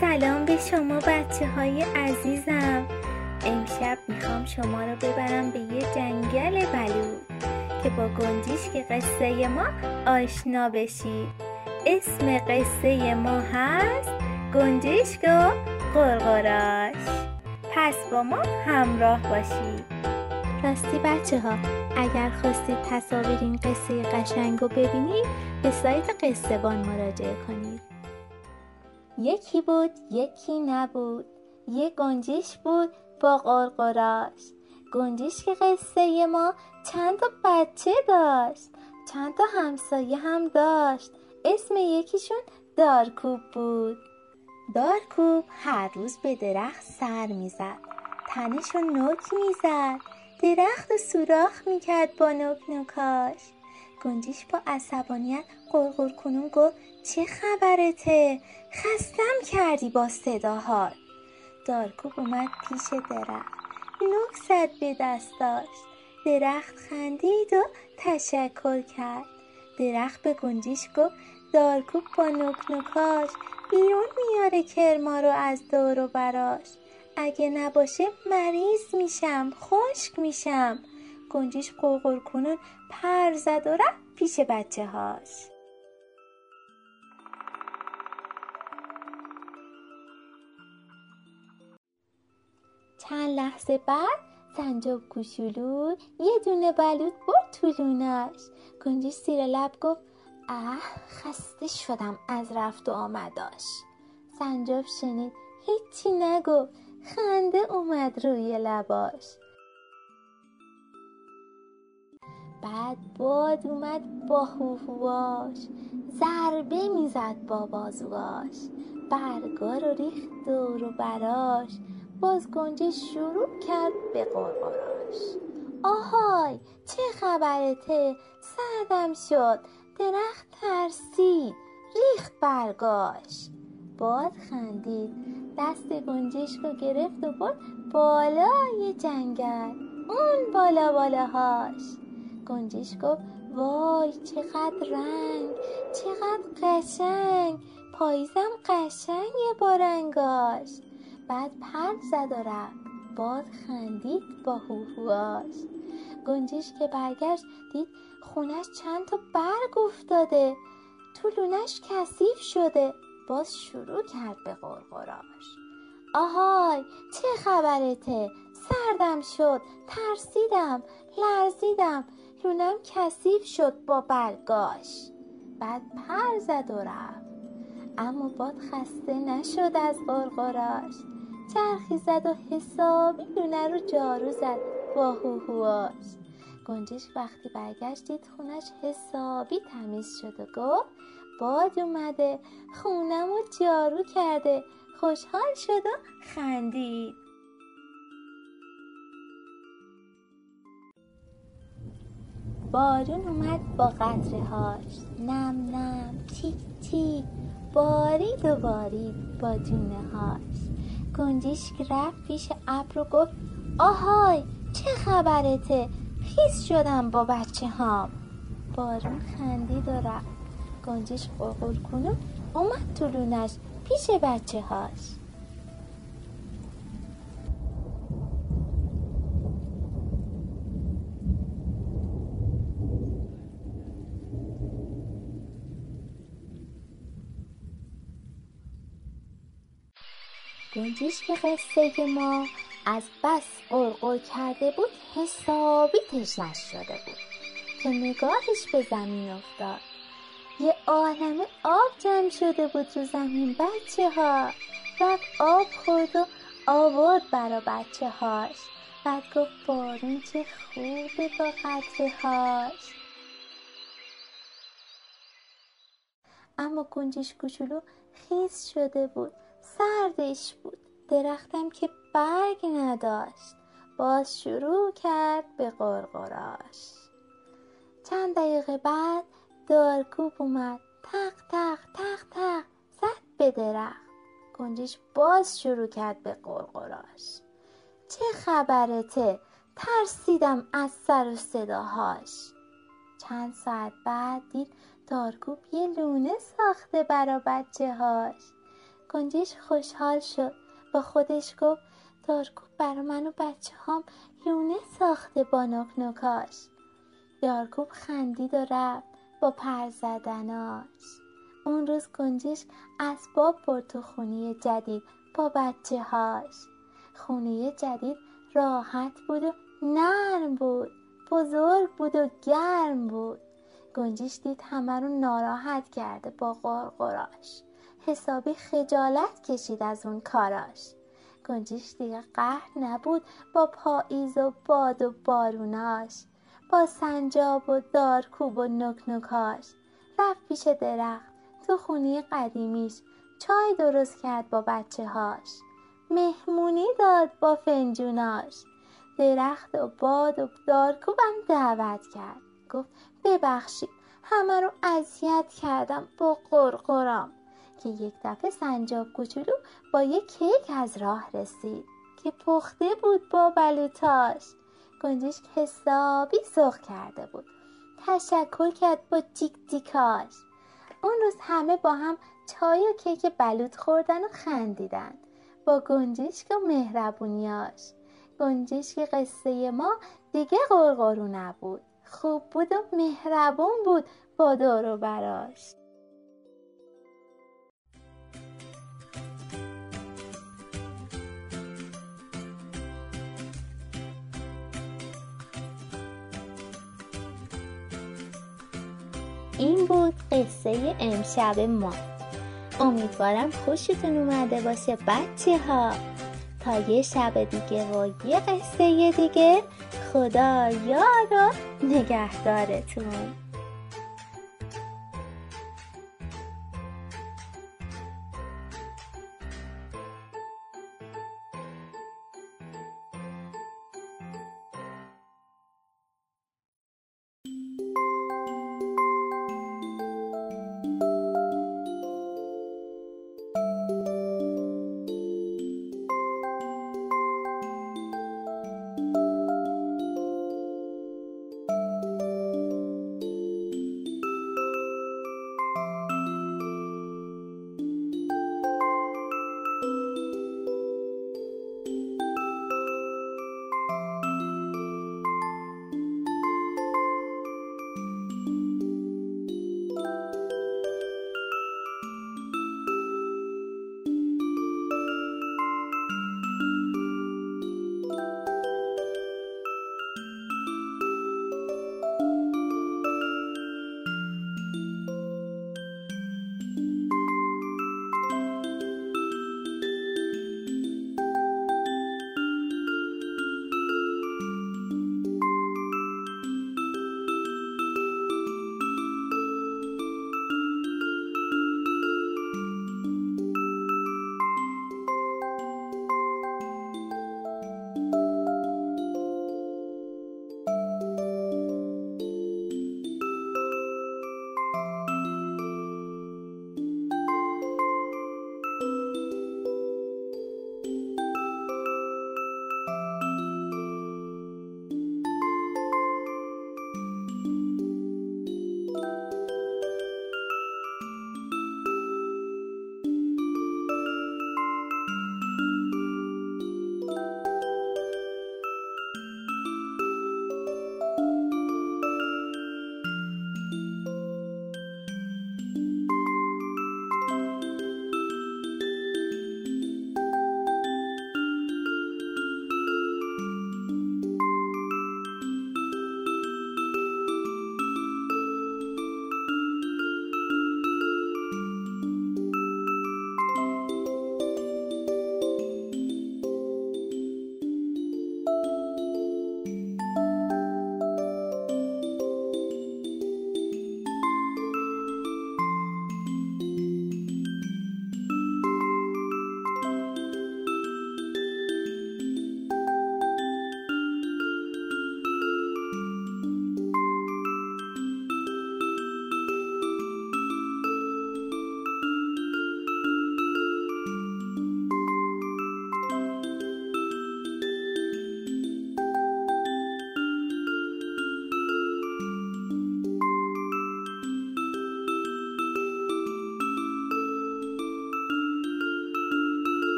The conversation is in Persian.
سلام به شما بچه های عزیزم. امشب می‌خوام شما رو ببرم به یه جنگل بلود. که با گنجیش که قصه ما آشنا بشید اسم قصه ما هست گنجشک و قرقراش پس با ما همراه باشید راستی بچه ها اگر خواستید تصاویر این قصه قشنگ رو ببینید به سایت قصه بان مراجعه کنید. یکی بود یکی نبود. یه گنجش بود با قرقراش گنجش که قصه ما چند تا بچه داشت. چند تا همسایه هم داشت. اسم یکیشون دارکوب بود. دارکوب هر روز به درخت سر می‌زد. تنشو نوک می‌زد. درخت و سوراخ می‌کرد با نوک نوکاش. گنجیش با عصبانیت قرقر کنون گفت چه خبرته؟ خستم کردی با صداهات. دارکوب اومد پیش درخت. نوک زد به دستاش درخت خندید و تشکر کرد. درخت به گنجیش گفت دارکوب با نوک نوکاش بیرون میاره کرما رو از دور و براش. اگه نباشه مریض میشم خشک میشم. گنجیش قرقر کنون پر زد و رفت پیش بچه هاش چند لحظه بعد سنجاب کوچولو یه دونه بلود برد تو لونش. گنجیش سیر لب گفت اه خسته شدم از رفت و آمداش. سنجاب شنید هیچی نگفت خنده اومد روی لباش. بعد باد اومد با هوهواش ضربه می‌زد با بازواش برگا رو ریخت دور و براش. باز گنجه شروع کرد به قرقراش آهای چه خبرته؟ سردم شد. درخت ترسید. ریخت برگاش. باد خندید. دست گنجشک رو گرفت و برد بالای جنگل. اون بالا بالاهاش. گنجش گفت وای چقدر رنگ چقدر قشنگ. پاییزم قشنگه با رنگاش. بعد پر زد و رفت. باد خندید با هوهواش گنجش که برگشت دید خونش چند تا برگ افتاده. تو لونش کثیف شده. باز شروع کرد به قرقراش آهای چه خبرته؟ سردم شد. ترسیدم. لرزیدم. لونم کثیف شد با برگاش. بعد پر زد و رفت. اما باد خسته نشد از قرقراش چرخی زد و حسابی لونه رو جارو زد. با هوهواش گنجش وقتی برگشتید خونش حسابی تمیز شد و گفت باد اومده خونم رو جارو کرده. خوشحال شد و خندید. بارون اومد با قطره هاش نم نم تیک تیک بارید و بارید با جونه هاش گنجشک رفت پیش ابر و گفت آهای چه خبرته؟ خیس شدم با بچه هام بارون خندید و رفت. گنجش قرقر کنون اومد تو لونش پیش بچه هاش گنجش که قصه ما از بس قرقر کرده بود حسابی تشنش شده بود که نگاهش به زمین افتاد. یه عالم آب جمع شده بود تو زمین بچه ها رفت آب خورد و آورد برا بچه هاش بعد گفت بارون چه خوبه با قطره هاش اما گنجش کوچولو خیس شده بود. سردش بود. درختم که برگ نداشت. باز شروع کرد به قرقراش چند دقیقه بعد دارکوب اومد. تق تق تق تق زد به درخت. گنجش باز شروع کرد به قرقراش چه خبرته؟ ترسیدم از سر و صداهاش. چند ساعت بعد دید دارکوب یه لونه ساخته برا بچه هاش گنجش خوشحال شد. با خودش گفت دارکوب برا من و بچه هام لونه ساخته با نک نکاش دارکوب خندید و رفت با پر زدناش. اون روز گنجش اسباب برد تو خونه جدید با بچه هاش خونه جدید راحت بود و نرم بود بزرگ بود و گرم بود. گنجش دید همه رو ناراحت کرده با قرقراش حسابی خجالت کشید از اون کاراش. گنجش دیگه قهر نبود با پاییز و باد و باروناش با سنجاب و دارکوب و نکنکاش. رفت پیش درخت تو خونی قدیمیش چای درست کرد با بچه هاش مهمونی داد با فنجوناش. درخت و باد و دارکوبم دعوت کرد. گفت ببخشید همه رو اذیت کردم با قرقرام. که یک دفعه سنجاب کوچولو با یک کیک از راه رسید که پخته بود با بلوتاش گنجش حسابی سرخ کرده بود. تشکر کرد با تیک تیکاش. اون روز همه با هم چای و کیک بلوط خوردن و خندیدن. با گنجشک و مهربونیاش. گنجشک قصه ما دیگه قرقرو نبود. خوب بود و مهربون بود با دور و براش. این بود قصه امشب ما. امیدوارم خوشتون اومده باشه بچه ها تا یه شب دیگه و یه قصه دیگه خدا یاد و نگهدارتون.